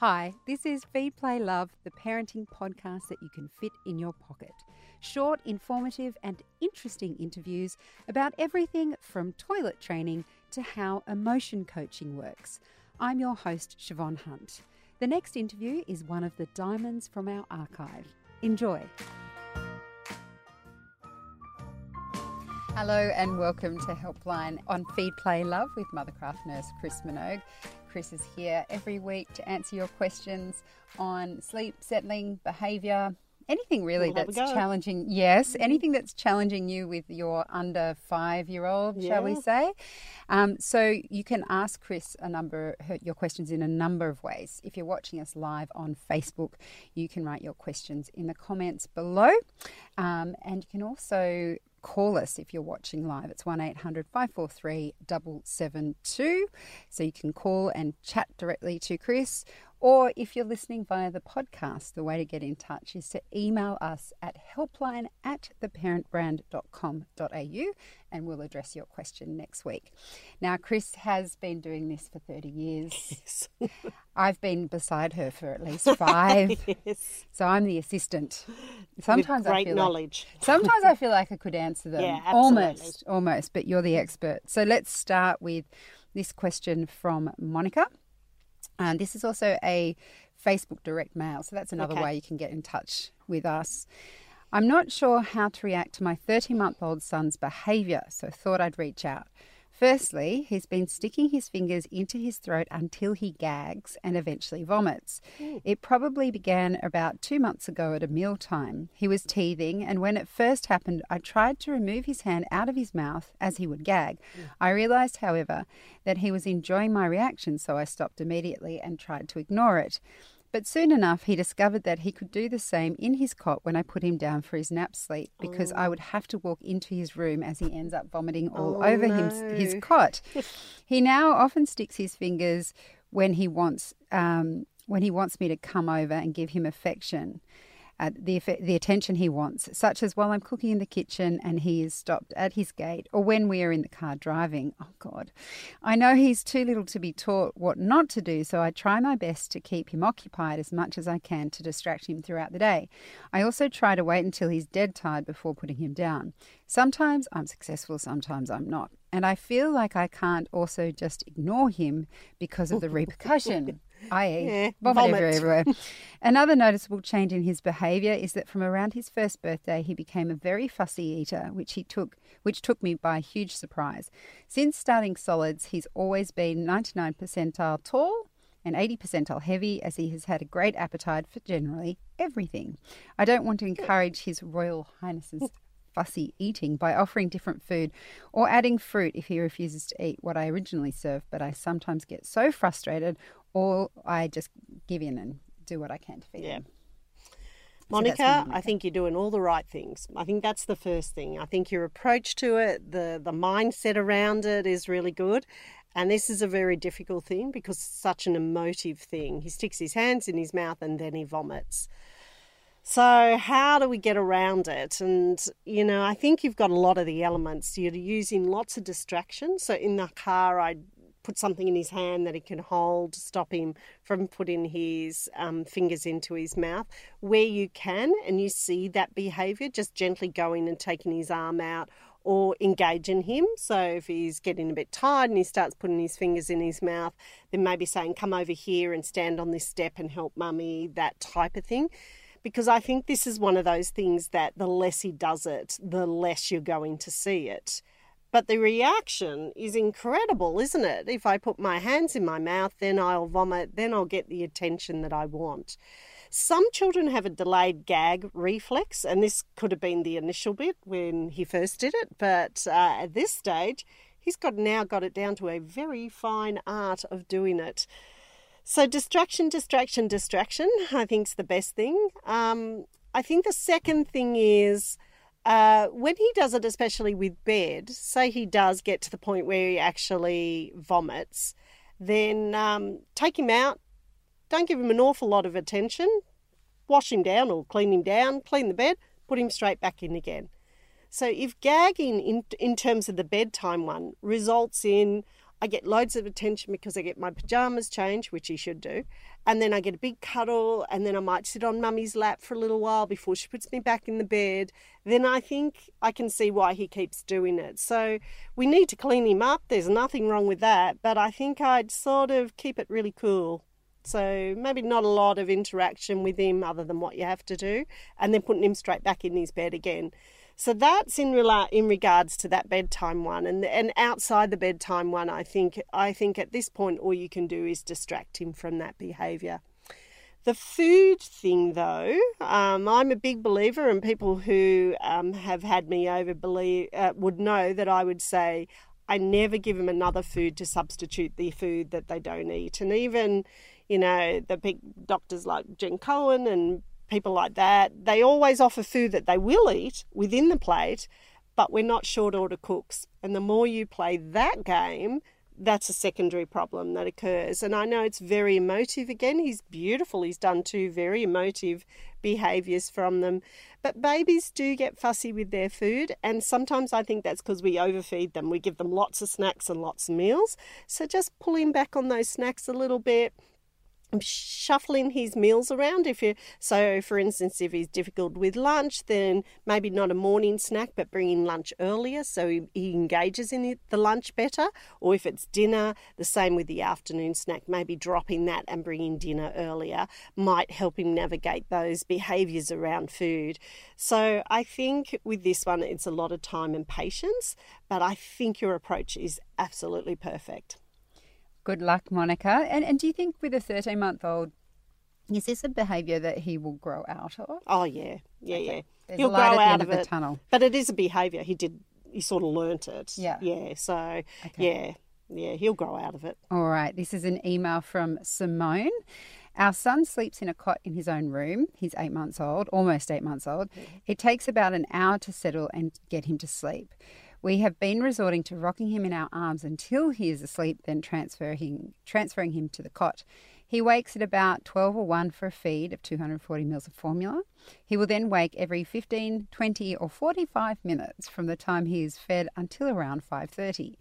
Hi, this is Feed Play Love, the parenting podcast that you can fit in your pocket. Short, informative, and interesting interviews about everything from toilet training to how emotion coaching works. I'm your host, Siobhan Hunt. The next interview is one of the diamonds from our archive. Enjoy. Hello and welcome to Helpline on Feed Play Love with Mothercraft nurse Chris Minogue. Chris is here every week to answer your questions on sleep, settling, behaviour, anything really We'll that's challenging. Yes, anything that's challenging you with your under five year old, shall we say? Um, so you can ask Chris a number her, your questions in a number of ways. If you're watching us live on Facebook, you can write your questions in the comments below, um, and you can also call us if you're watching live. It's 1 800 543 772. So you can call and chat directly to Chris. Or if you're listening via the podcast, the way to get in touch is to email us at helpline at theparentbrand.com.au and we'll address your question next week. Now, Chris has been doing this for 30 years. Yes. I've been beside her for at least five. yes. So I'm the assistant. Sometimes With I great feel like knowledge. Sometimes I feel like I could answer them. Yeah, absolutely. almost, almost, but you're the expert. So let's start with this question from Monica. And this is also a Facebook direct mail. So that's another Okay. way you can get in touch with us. I'm not sure how to react to my 30 month old son's behaviour, so thought I'd reach out. Firstly, he's been sticking his fingers into his throat until he gags and eventually vomits. It probably began about two months ago at a mealtime. He was teething, and when it first happened, I tried to remove his hand out of his mouth as he would gag. Mm. I realised, however, that he was enjoying my reaction, so I stopped immediately and tried to ignore it. But soon enough, he discovered that he could do the same in his cot when I put him down for his nap sleep because I would have to walk into his room as he ends up vomiting all Oh, over him, his cot. he now often sticks his fingers when he wants um, when he wants me to come over and give him affection. Uh, the, the attention he wants, such as while I'm cooking in the kitchen and he is stopped at his gate, or when we are in the car driving. Oh, God. I know he's too little to be taught what not to do, so I try my best to keep him occupied as much as I can to distract him throughout the day. I also try to wait until he's dead tired before putting him down. Sometimes I'm successful, sometimes I'm not. And I feel like I can't also just ignore him because of the repercussion, i.e., Yeah, vomit, everywhere. Another noticeable change in his behaviour is that from around his first birthday, he became a very fussy eater, which he took, which took me by huge surprise. Since starting solids, he's always been 99 percentile tall and 80 percentile heavy, as he has had a great appetite for generally everything. I don't want to encourage his Royal Highness's fussy eating by offering different food or adding fruit if he refuses to eat what I originally served, but I sometimes get so frustrated or I just give in and do what I can to feed Yeah. him. Monica, from Monica. I think you're doing all the right things. I think that's the first thing. I think your approach to it, the the mindset around it is really good. And this is a very difficult thing because it's such an emotive thing. He sticks his hands in his mouth and then he vomits. So, how do we get around it? And, you know, I think you've got a lot of the elements. You're using lots of distractions. So, in the car, I put something in his hand that he can hold, to stop him from putting his um, fingers into his mouth. Where you can and you see that behaviour, just gently going and taking his arm out or engaging him. So if he's getting a bit tired and he starts putting his fingers in his mouth, then maybe saying, Come over here and stand on this step and help mummy, that type of thing. Because I think this is one of those things that the less he does it, the less you're going to see it. But the reaction is incredible, isn't it? If I put my hands in my mouth, then I'll vomit, then I'll get the attention that I want. Some children have a delayed gag reflex, and this could have been the initial bit when he first did it, but uh, at this stage, he's got now got it down to a very fine art of doing it. So distraction, distraction, distraction. I think is the best thing. Um, I think the second thing is uh, when he does it, especially with bed. Say he does get to the point where he actually vomits, then um, take him out. Don't give him an awful lot of attention. Wash him down or clean him down. Clean the bed. Put him straight back in again. So if gagging in in terms of the bedtime one results in I get loads of attention because I get my pajamas changed, which he should do. And then I get a big cuddle, and then I might sit on mummy's lap for a little while before she puts me back in the bed. Then I think I can see why he keeps doing it. So we need to clean him up. There's nothing wrong with that. But I think I'd sort of keep it really cool. So maybe not a lot of interaction with him other than what you have to do, and then putting him straight back in his bed again. So that's in rela- in regards to that bedtime one, and and outside the bedtime one, I think I think at this point all you can do is distract him from that behaviour. The food thing, though, um, I'm a big believer, and people who um, have had me over believe uh, would know that I would say I never give them another food to substitute the food that they don't eat, and even you know the big doctors like Jen Cohen and people like that, they always offer food that they will eat within the plate, but we're not short order cooks. And the more you play that game, that's a secondary problem that occurs. And I know it's very emotive again. He's beautiful. He's done two very emotive behaviors from them. But babies do get fussy with their food. And sometimes I think that's because we overfeed them. We give them lots of snacks and lots of meals. So just pulling back on those snacks a little bit shuffling his meals around. If you so for instance if he's difficult with lunch then maybe not a morning snack but bringing lunch earlier so he, he engages in the lunch better. Or if it's dinner the same with the afternoon snack maybe dropping that and bringing dinner earlier might help him navigate those behaviors around food. So i think with this one it's a lot of time and patience but i think your approach is absolutely perfect Good luck, Monica. And, and do you think with a 13 month old, is this a behaviour that he will grow out of? Oh, yeah. Yeah, okay. yeah. There's He'll grow out of, of it. Tunnel. But it is a behaviour. He did, he sort of learnt it. Yeah. Yeah. So, okay. yeah. Yeah, he'll grow out of it. All right. This is an email from Simone. Our son sleeps in a cot in his own room. He's eight months old, almost eight months old. It takes about an hour to settle and get him to sleep. We have been resorting to rocking him in our arms until he is asleep, then transferring, transferring him to the cot. He wakes at about 12 or 1 for a feed of 240 mils of formula. He will then wake every 15, 20 or 45 minutes from the time he is fed until around 5:30.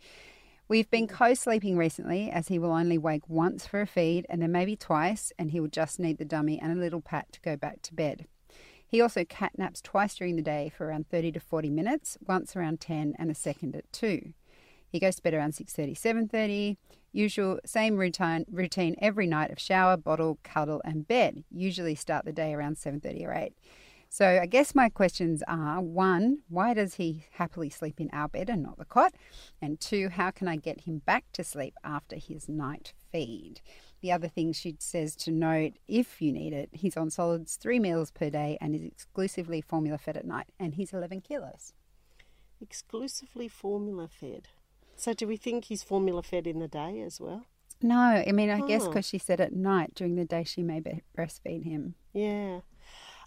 We've been co-sleeping recently as he will only wake once for a feed and then maybe twice and he will just need the dummy and a little pat to go back to bed. He also cat naps twice during the day for around 30 to 40 minutes, once around 10 and a second at 2. He goes to bed around 6:30, 7:30. Usual same routine routine every night of shower, bottle, cuddle and bed. Usually start the day around 7:30 or 8. So I guess my questions are one, why does he happily sleep in our bed and not the cot? And two, how can I get him back to sleep after his night feed? The other thing she says to note if you need it, he's on solids three meals per day and is exclusively formula fed at night, and he's 11 kilos. Exclusively formula fed. So, do we think he's formula fed in the day as well? No, I mean, I oh. guess because she said at night during the day she may breastfeed him. Yeah.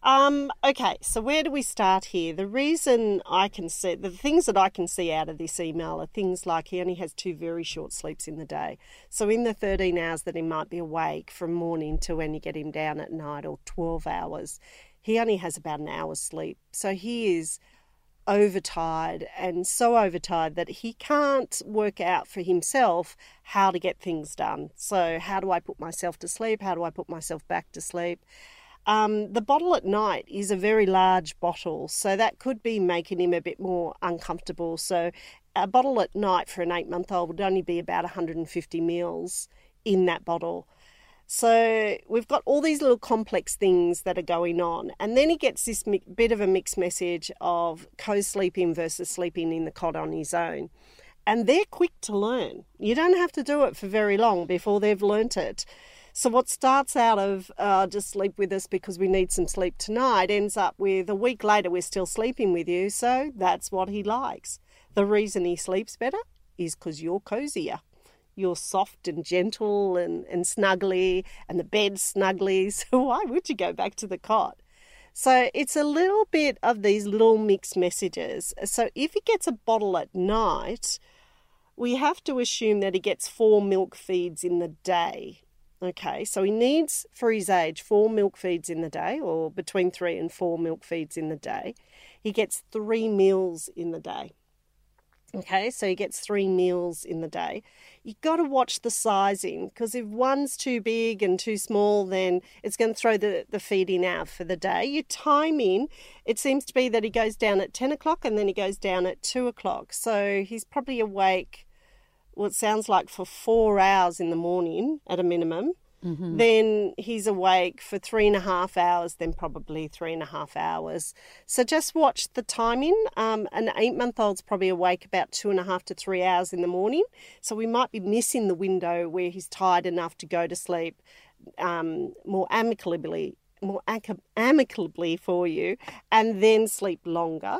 Um, okay, so where do we start here? The reason I can see, the things that I can see out of this email are things like he only has two very short sleeps in the day. So, in the 13 hours that he might be awake from morning to when you get him down at night, or 12 hours, he only has about an hour's sleep. So, he is overtired and so overtired that he can't work out for himself how to get things done. So, how do I put myself to sleep? How do I put myself back to sleep? Um, the bottle at night is a very large bottle, so that could be making him a bit more uncomfortable. So, a bottle at night for an eight month old would only be about 150 mils in that bottle. So, we've got all these little complex things that are going on. And then he gets this bit of a mixed message of co sleeping versus sleeping in the cot on his own. And they're quick to learn. You don't have to do it for very long before they've learnt it. So what starts out of uh, just sleep with us because we need some sleep tonight ends up with a week later we're still sleeping with you. So that's what he likes. The reason he sleeps better is because you're cozier. You're soft and gentle and, and snuggly, and the bed's snuggly. So why would you go back to the cot? So it's a little bit of these little mixed messages. So if he gets a bottle at night, we have to assume that he gets four milk feeds in the day. Okay, so he needs, for his age, four milk feeds in the day, or between three and four milk feeds in the day. He gets three meals in the day. Okay, so he gets three meals in the day. You've got to watch the sizing because if one's too big and too small, then it's going to throw the, the feeding out for the day. You time in, it seems to be that he goes down at 10 o'clock and then he goes down at 2 o'clock. So he's probably awake, well, it sounds like for four hours in the morning at a minimum. Mm-hmm. Then he's awake for three and a half hours, then probably three and a half hours. So just watch the timing. Um, an eight month old's probably awake about two and a half to three hours in the morning. So we might be missing the window where he's tired enough to go to sleep um, more amicably, more amicably for you, and then sleep longer.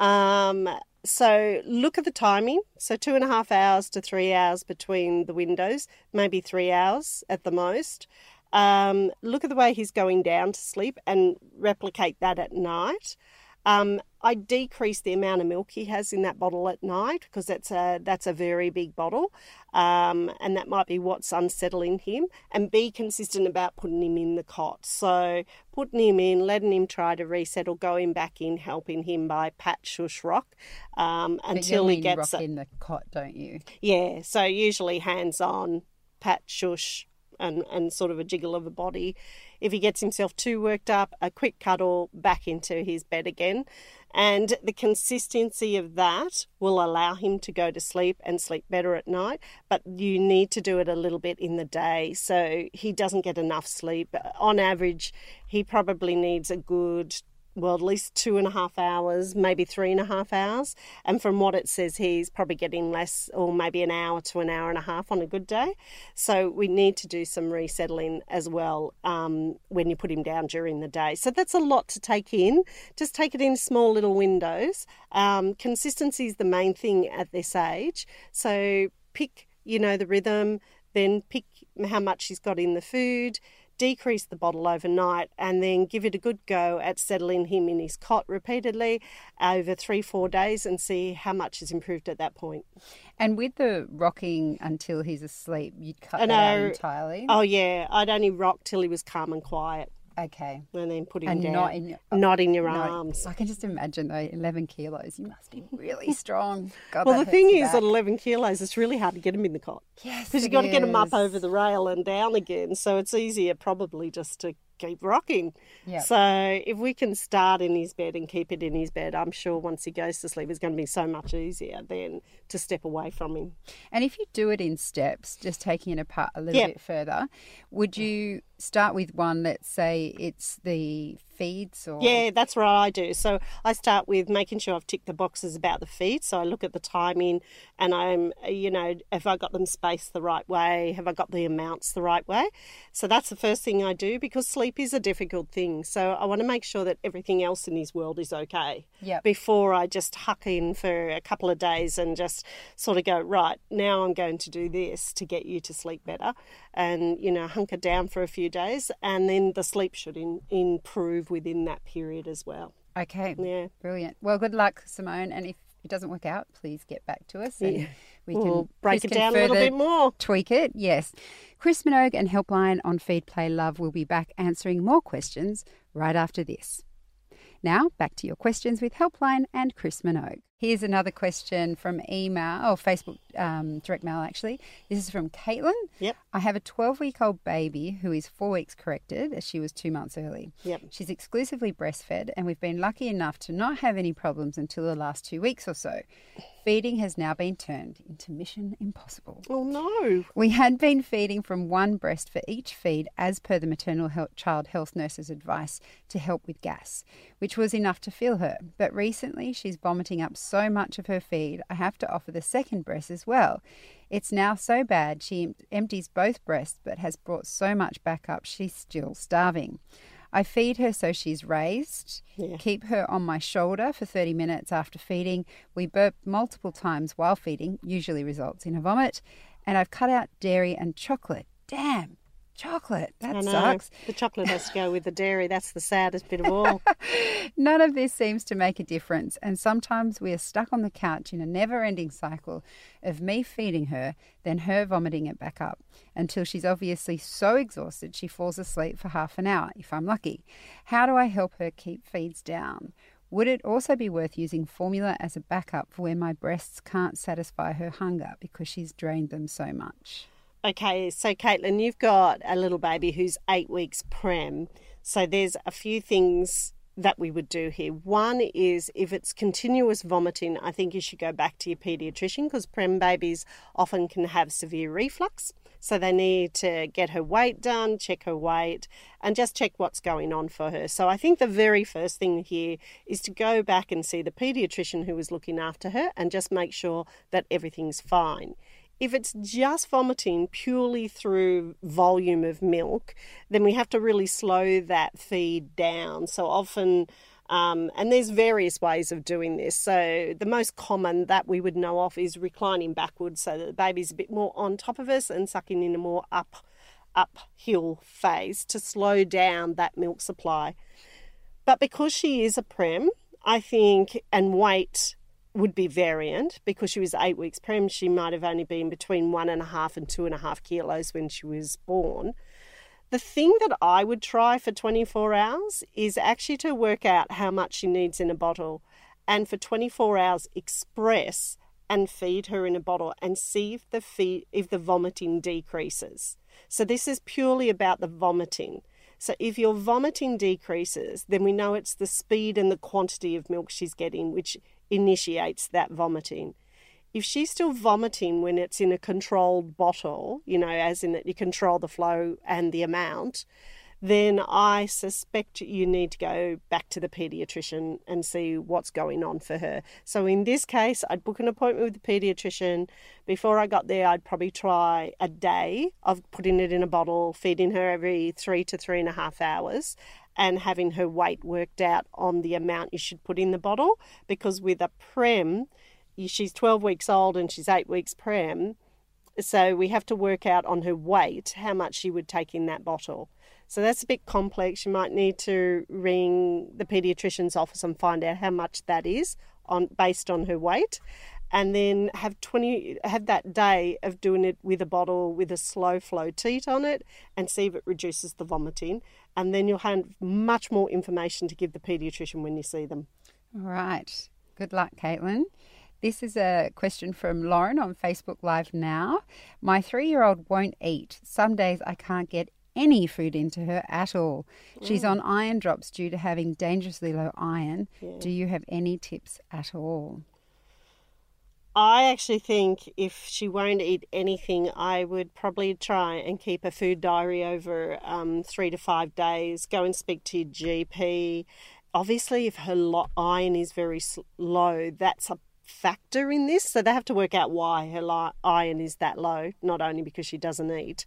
Um, so look at the timing. So two and a half hours to three hours between the windows, maybe three hours at the most. Um, look at the way he's going down to sleep and replicate that at night. Um, I decrease the amount of milk he has in that bottle at night because that's a that's a very big bottle, um, and that might be what's unsettling him. And be consistent about putting him in the cot. So putting him in, letting him try to resettle, going back in, helping him by pat, shush, rock um, until he gets rock in the cot, don't you? Yeah. So usually hands on, pat, shush, and and sort of a jiggle of the body if he gets himself too worked up, a quick cuddle back into his bed again. And the consistency of that will allow him to go to sleep and sleep better at night. But you need to do it a little bit in the day so he doesn't get enough sleep. On average, he probably needs a good well, at least two and a half hours, maybe three and a half hours. And from what it says, he's probably getting less, or maybe an hour to an hour and a half on a good day. So we need to do some resettling as well um, when you put him down during the day. So that's a lot to take in. Just take it in small little windows. Um, consistency is the main thing at this age. So pick, you know, the rhythm, then pick how much he's got in the food decrease the bottle overnight and then give it a good go at settling him in his cot repeatedly over three, four days and see how much is improved at that point. And with the rocking until he's asleep, you'd cut and that out entirely? Oh, yeah. I'd only rock till he was calm and quiet. Okay. And then putting and down. Not in your, uh, not in your arms. I can just imagine though, 11 kilos. You must be really strong. God, well, the thing is, back. at 11 kilos, it's really hard to get him in the cot. Yes. Because you've got to get him up over the rail and down again. So it's easier probably just to keep rocking. Yep. So if we can start in his bed and keep it in his bed, I'm sure once he goes to sleep, it's going to be so much easier then to step away from him. And if you do it in steps, just taking it apart a little yep. bit further, would you start with one, let's say it's the feeds or yeah that's what i do. So i start with making sure i've ticked the boxes about the feed. So i look at the timing and i'm you know have i got them spaced the right way? Have i got the amounts the right way? So that's the first thing i do because sleep is a difficult thing. So i want to make sure that everything else in his world is okay yep. before i just huck in for a couple of days and just sort of go right now i'm going to do this to get you to sleep better. And you know hunker down for a few days and then the sleep should in, improve within that period as well. Okay. Yeah. Brilliant. Well good luck simone and if it doesn't work out please get back to us and yeah. we can we'll break it down a little bit more. tweak it. Yes. Chris minogue and helpline on feed play love will be back answering more questions right after this. Now back to your questions with helpline and chris minogue Here's another question from email or Facebook um, direct mail. Actually, this is from Caitlin. Yep. I have a 12 week old baby who is four weeks corrected, as she was two months early. Yep. She's exclusively breastfed, and we've been lucky enough to not have any problems until the last two weeks or so. Feeding has now been turned into mission impossible. Oh no! We had been feeding from one breast for each feed, as per the maternal health, child health nurse's advice to help with gas, which was enough to fill her. But recently, she's vomiting up so much of her feed, I have to offer the second breast as well. It's now so bad she empties both breasts but has brought so much back up she's still starving. I feed her so she's raised, yeah. keep her on my shoulder for 30 minutes after feeding. We burp multiple times while feeding, usually results in a vomit. And I've cut out dairy and chocolate. Damn, Chocolate. That sucks. The chocolate has to go with the dairy. That's the saddest bit of all. None of this seems to make a difference. And sometimes we are stuck on the couch in a never ending cycle of me feeding her, then her vomiting it back up until she's obviously so exhausted she falls asleep for half an hour, if I'm lucky. How do I help her keep feeds down? Would it also be worth using formula as a backup for when my breasts can't satisfy her hunger because she's drained them so much? Okay, so Caitlin, you've got a little baby who's eight weeks prem. So there's a few things that we would do here. One is if it's continuous vomiting, I think you should go back to your pediatrician because prem babies often can have severe reflux. So they need to get her weight done, check her weight, and just check what's going on for her. So I think the very first thing here is to go back and see the pediatrician who was looking after her and just make sure that everything's fine. If it's just vomiting purely through volume of milk, then we have to really slow that feed down. So often, um, and there's various ways of doing this. So the most common that we would know of is reclining backwards so that the baby's a bit more on top of us and sucking in a more up uphill phase to slow down that milk supply. But because she is a prem, I think, and weight would be variant because she was eight weeks prem. She might have only been between one and a half and two and a half kilos when she was born. The thing that I would try for 24 hours is actually to work out how much she needs in a bottle and for 24 hours express and feed her in a bottle and see if the feed, if the vomiting decreases. So this is purely about the vomiting. So if your vomiting decreases, then we know it's the speed and the quantity of milk she's getting which initiates that vomiting. If she's still vomiting when it's in a controlled bottle, you know, as in that you control the flow and the amount, then I suspect you need to go back to the pediatrician and see what's going on for her. So in this case, I'd book an appointment with the pediatrician. Before I got there, I'd probably try a day of putting it in a bottle, feeding her every three to three and a half hours, and having her weight worked out on the amount you should put in the bottle. Because with a prem, she's 12 weeks old and she's eight weeks prem. So we have to work out on her weight how much she would take in that bottle. So that's a bit complex. You might need to ring the pediatrician's office and find out how much that is on based on her weight and then have 20 have that day of doing it with a bottle with a slow flow teat on it and see if it reduces the vomiting and then you'll have much more information to give the pediatrician when you see them all right good luck caitlin this is a question from Lauren on Facebook Live now. My three year old won't eat. Some days I can't get any food into her at all. She's mm. on iron drops due to having dangerously low iron. Yeah. Do you have any tips at all? I actually think if she won't eat anything, I would probably try and keep a food diary over um, three to five days. Go and speak to your GP. Obviously, if her iron is very low, that's a factor in this. So they have to work out why her iron is that low, not only because she doesn't eat.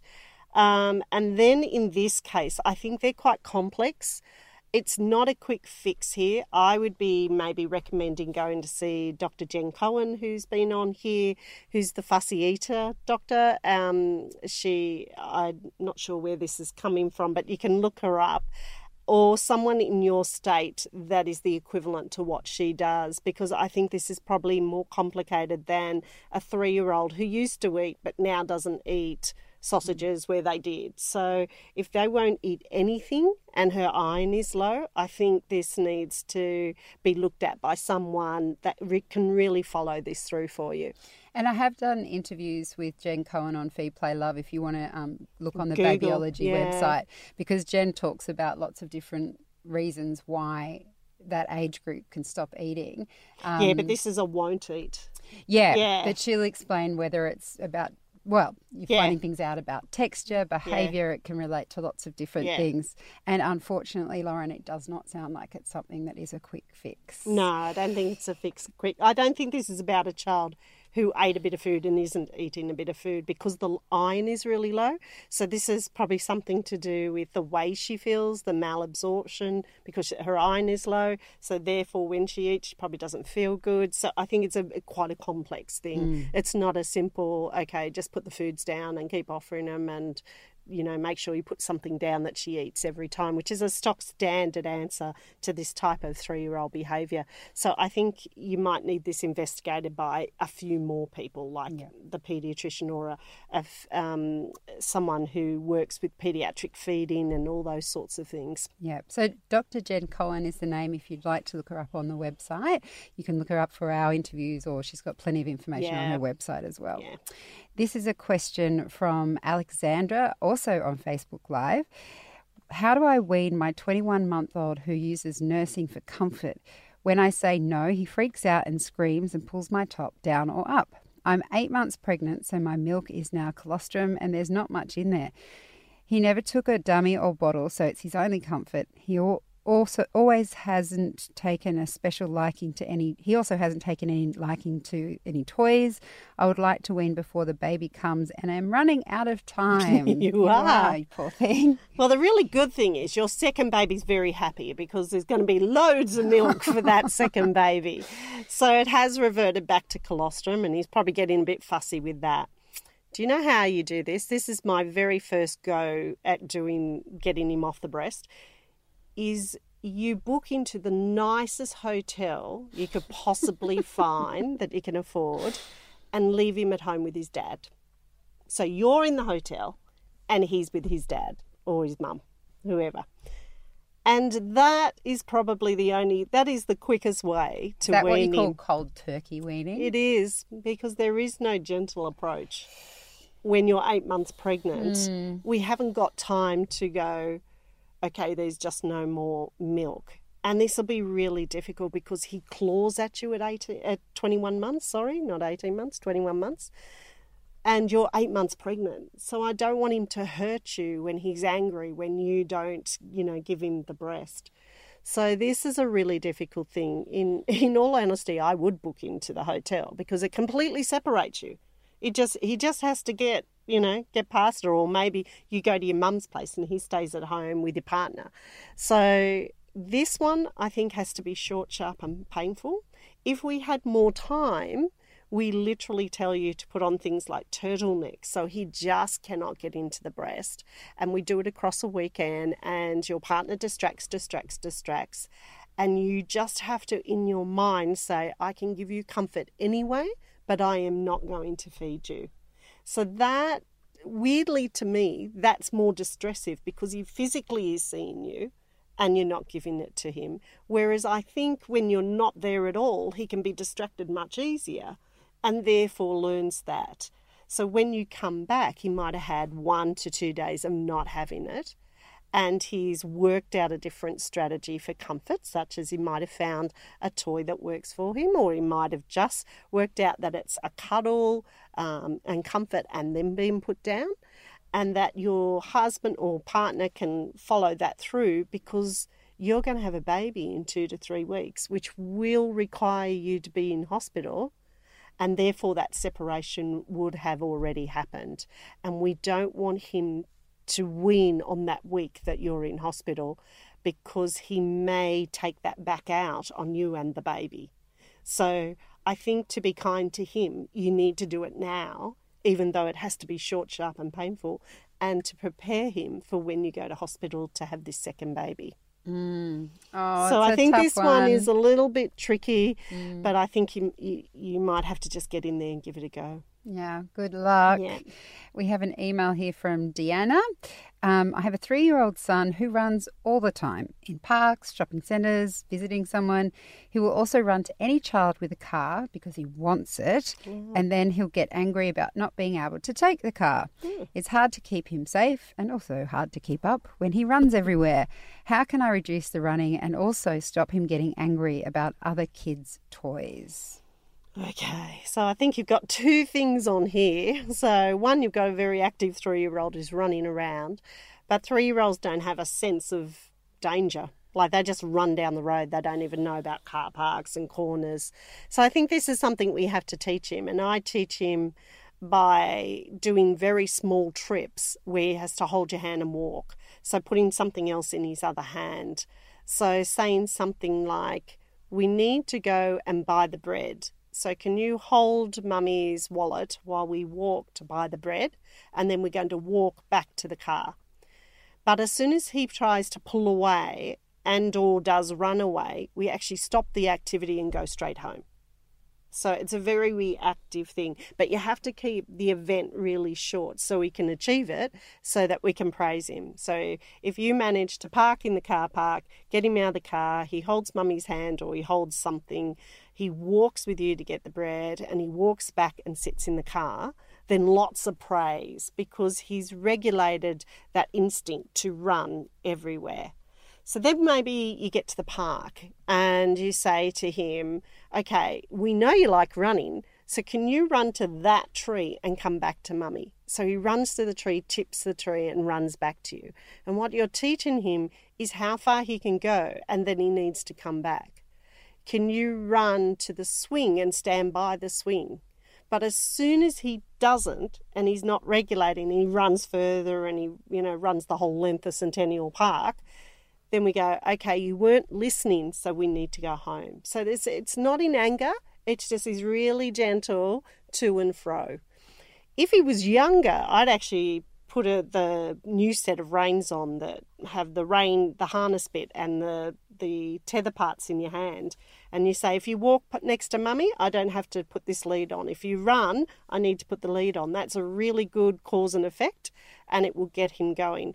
Um, and then in this case, I think they're quite complex it's not a quick fix here. I would be maybe recommending going to see Dr. Jen Cohen, who's been on here, who's the fussy eater doctor. Um, she, I'm not sure where this is coming from, but you can look her up. Or someone in your state that is the equivalent to what she does, because I think this is probably more complicated than a three year old who used to eat but now doesn't eat sausages where they did. So if they won't eat anything and her iron is low, I think this needs to be looked at by someone that re- can really follow this through for you. And I have done interviews with Jen Cohen on Feed Play Love if you want to um, look on the Google, Babyology yeah. website, because Jen talks about lots of different reasons why that age group can stop eating. Um, yeah, but um, this is a won't eat. Yeah, yeah, but she'll explain whether it's about well, you're yeah. finding things out about texture, behavior. Yeah. It can relate to lots of different yeah. things. And unfortunately, Lauren, it does not sound like it's something that is a quick fix. No, I don't think it's a fix quick. I don't think this is about a child who ate a bit of food and isn't eating a bit of food because the iron is really low. So this is probably something to do with the way she feels, the malabsorption because her iron is low. So therefore, when she eats, she probably doesn't feel good. So I think it's a quite a complex thing. Mm. It's not a simple okay, just put the foods down and keep offering them and you know, make sure you put something down that she eats every time, which is a stock standard answer to this type of three year old behaviour. So I think you might need this investigated by a few more people, like yeah. the paediatrician or a, a um, someone who works with paediatric feeding and all those sorts of things. Yeah. So Dr. Jen Cohen is the name if you'd like to look her up on the website. You can look her up for our interviews, or she's got plenty of information yeah. on her website as well. Yeah. This is a question from Alexandra, also on Facebook Live. How do I wean my 21 month old who uses nursing for comfort? When I say no, he freaks out and screams and pulls my top down or up. I'm eight months pregnant, so my milk is now colostrum and there's not much in there. He never took a dummy or bottle, so it's his only comfort. He also always hasn't taken a special liking to any he also hasn't taken any liking to any toys i would like to wean before the baby comes and i'm running out of time. You, are. you poor thing. Well the really good thing is your second baby's very happy because there's going to be loads of milk for that second baby. So it has reverted back to colostrum and he's probably getting a bit fussy with that. Do you know how you do this? This is my very first go at doing getting him off the breast is you book into the nicest hotel you could possibly find that you can afford and leave him at home with his dad. So you're in the hotel and he's with his dad or his mum, whoever. And that is probably the only, that is the quickest way to is that weaning. what you call cold turkey weaning? It is, because there is no gentle approach. When you're eight months pregnant, mm. we haven't got time to go, okay, there's just no more milk. And this will be really difficult because he claws at you at 18, at 21 months, sorry, not 18 months, 21 months. And you're eight months pregnant. So I don't want him to hurt you when he's angry, when you don't, you know, give him the breast. So this is a really difficult thing. In in all honesty, I would book into the hotel because it completely separates you. It just he just has to get you know, get past it. Or maybe you go to your mum's place and he stays at home with your partner. So this one, I think, has to be short, sharp, and painful. If we had more time, we literally tell you to put on things like turtlenecks so he just cannot get into the breast. And we do it across a weekend, and your partner distracts, distracts, distracts. And you just have to, in your mind, say, I can give you comfort anyway, but I am not going to feed you. So that weirdly to me, that's more distressive because he physically is seeing you and you're not giving it to him. Whereas I think when you're not there at all, he can be distracted much easier and therefore learns that. So when you come back, he might have had one to two days of not having it and he's worked out a different strategy for comfort, such as he might have found a toy that works for him, or he might have just worked out that it's a cuddle um, and comfort and then being put down, and that your husband or partner can follow that through because you're going to have a baby in two to three weeks, which will require you to be in hospital and therefore that separation would have already happened. And we don't want him to wean on that week that you're in hospital because he may take that back out on you and the baby. So I think to be kind to him, you need to do it now, even though it has to be short, sharp, and painful, and to prepare him for when you go to hospital to have this second baby. Mm. Oh, so I think this one. one. is a little bit tricky, mm. but I think you, you, you might have to just get in there and give it a go. Yeah, good luck. Yeah. We have an email here from Deanna. Um, I have a three year old son who runs all the time in parks, shopping centres, visiting someone. He will also run to any child with a car because he wants it, and then he'll get angry about not being able to take the car. Mm. It's hard to keep him safe and also hard to keep up when he runs everywhere. How can I reduce the running and also stop him getting angry about other kids' toys? Okay, so I think you've got two things on here. So, one, you've got a very active three year old who's running around, but three year olds don't have a sense of danger. Like they just run down the road, they don't even know about car parks and corners. So, I think this is something we have to teach him, and I teach him by doing very small trips where he has to hold your hand and walk. So, putting something else in his other hand. So, saying something like, We need to go and buy the bread So, can you hold mummy's wallet while we walk to buy the bread? And then we're going to walk back to the car. But as soon as he tries to pull away and or does run away, we actually stop the activity and go straight home. So it's a very reactive thing, but you have to keep the event really short so we can achieve it so that we can praise him. So if you manage to park in the car park, get him out of the car, he holds mummy's hand or he holds something, he walks with you to get the bread and he walks back and sits in the car, then lots of praise because he's regulated that instinct to run everywhere. So then maybe you get to the park and you say to him, Okay, we know you like running, so can you run to that tree and come back to mummy? So he runs to the tree, tips the tree, and runs back to you. And what you're teaching him is how far he can go and then he needs to come back. Can you run to the swing and stand by the swing? But as soon as he doesn't and he's not regulating, he runs further and he, you know, runs the whole length of Centennial Park, then we go, okay, you weren't listening, so we need to go home. So this, it's not in anger, it's just he's really gentle to and fro. If he was younger, I'd actually put a, the new set of reins on that have the rein, the harness bit, and the the tether parts in your hand. And you say, if you walk next to mummy, I don't have to put this lead on. If you run, I need to put the lead on. That's a really good cause and effect, and it will get him going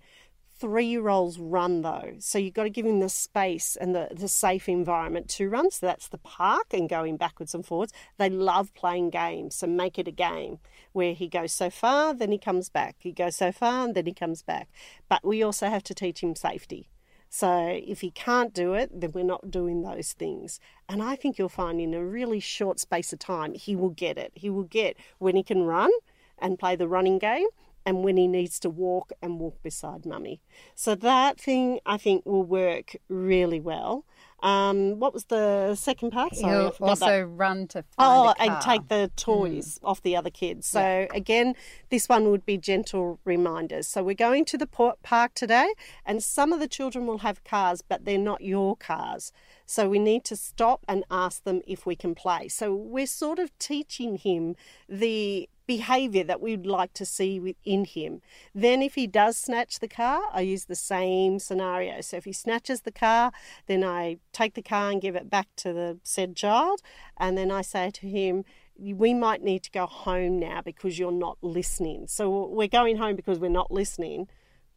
three year olds run though. So you've got to give him the space and the, the safe environment to run. So that's the park and going backwards and forwards. They love playing games. So make it a game where he goes so far, then he comes back. He goes so far, and then he comes back. But we also have to teach him safety. So if he can't do it, then we're not doing those things. And I think you'll find in a really short space of time, he will get it. He will get when he can run and play the running game and when he needs to walk and walk beside mummy. So that thing I think will work really well. Um, what was the second part? Sorry, He'll also that. run to oh, and take the toys mm. off the other kids. So yeah. again, this one would be gentle reminders. So we're going to the park today, and some of the children will have cars, but they're not your cars. So we need to stop and ask them if we can play. So we're sort of teaching him the behavior that we'd like to see within him. Then, if he does snatch the car, I use the same scenario. So, if he snatches the car, then I take the car and give it back to the said child, and then I say to him, we might need to go home now because you're not listening. So, we're going home because we're not listening,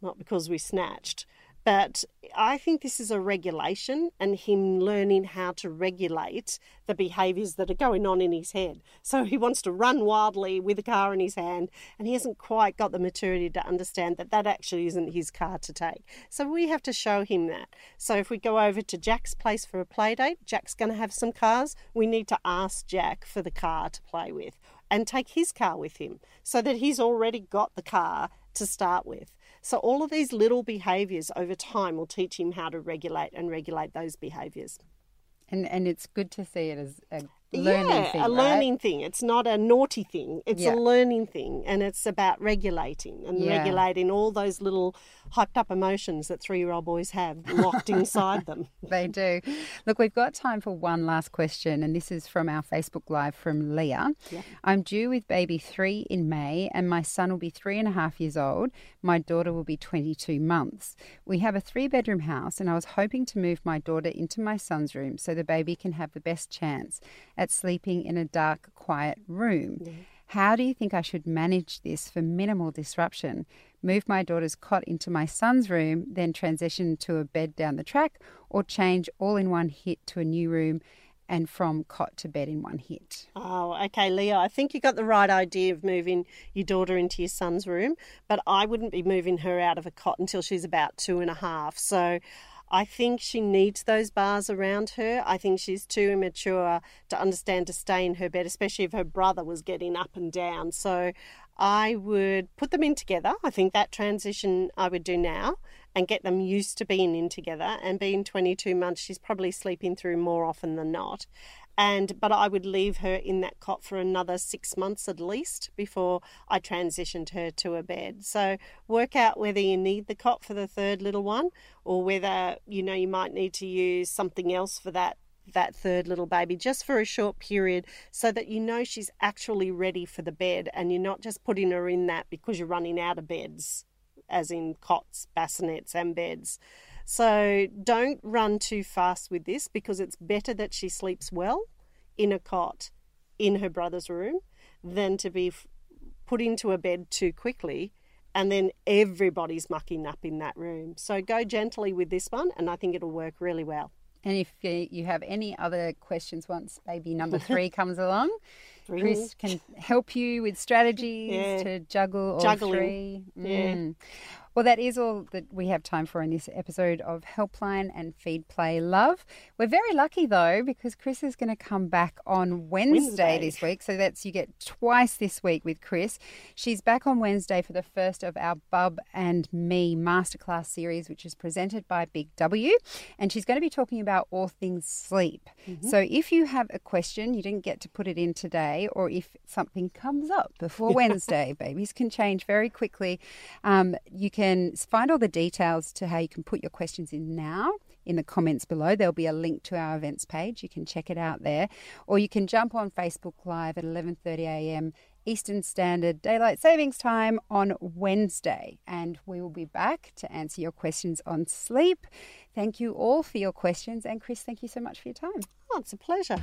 not because we snatched. But I think this is a regulation and him learning how to regulate the behaviours that are going on in his head. So he wants to run wildly with a car in his hand and he hasn't quite got the maturity to understand that that actually isn't his car to take. So we have to show him that. So if we go over to Jack's place for a play date, Jack's going to have some cars. We need to ask Jack for the car to play with and take his car with him so that he's already got the car to start with. So, all of these little behaviours over time will teach him how to regulate and regulate those behaviours. And, and it's good to see it as a learning yeah, thing, a learning thing. It's not a naughty thing. It's yeah. a learning thing, and it's about regulating and yeah. regulating all those little hyped up emotions that three year old boys have locked inside them. They do. Look, we've got time for one last question, and this is from our Facebook Live from Leah. Yeah. I'm due with baby three in May, and my son will be three and a half years old. My daughter will be 22 months. We have a three bedroom house, and I was hoping to move my daughter into my son's room so the baby can have the best chance at sleeping in a dark, quiet room. Yeah. How do you think I should manage this for minimal disruption? Move my daughter's cot into my son's room, then transition to a bed down the track, or change all in one hit to a new room and from cot to bed in one hit. Oh, okay, Leah. I think you got the right idea of moving your daughter into your son's room, but I wouldn't be moving her out of a cot until she's about two and a half. So I think she needs those bars around her. I think she's too immature to understand to stay in her bed, especially if her brother was getting up and down. So I would put them in together. I think that transition I would do now and get them used to being in together. And being 22 months, she's probably sleeping through more often than not and but I would leave her in that cot for another six months at least before I transitioned her to a bed. So work out whether you need the cot for the third little one or whether you know you might need to use something else for that that third little baby just for a short period so that you know she's actually ready for the bed and you're not just putting her in that because you're running out of beds, as in cots, bassinets, and beds. So don't run too fast with this because it's better that she sleeps well in a cot in her brother's room than to be put into a bed too quickly and then everybody's mucking up in that room. So go gently with this one, and I think it'll work really well. And if you have any other questions once baby number three comes along, Chris can help you with strategies yeah. to juggle all Juggling. three. Mm. Yeah. Well, that is all that we have time for in this episode of Helpline and Feed Play Love. We're very lucky though because Chris is going to come back on Wednesday, Wednesday, this week. So that's you get twice this week with Chris. She's back on Wednesday for the first of our Bub and Me masterclass series, which is presented by Big W. And she's going to be talking about all things sleep. Mm-hmm. So if you have a question, you didn't get to put it in today, or if something comes up before Wednesday, babies can change very quickly. Um, you can can find all the details to how you can put your questions in now in the comments below. There'll be a link to our events page. You can check it out there, or you can jump on Facebook Live at 11:30 a.m. Eastern Standard Daylight Savings Time on Wednesday, and we will be back to answer your questions on sleep. Thank you all for your questions, and Chris, thank you so much for your time. Oh, it's a pleasure.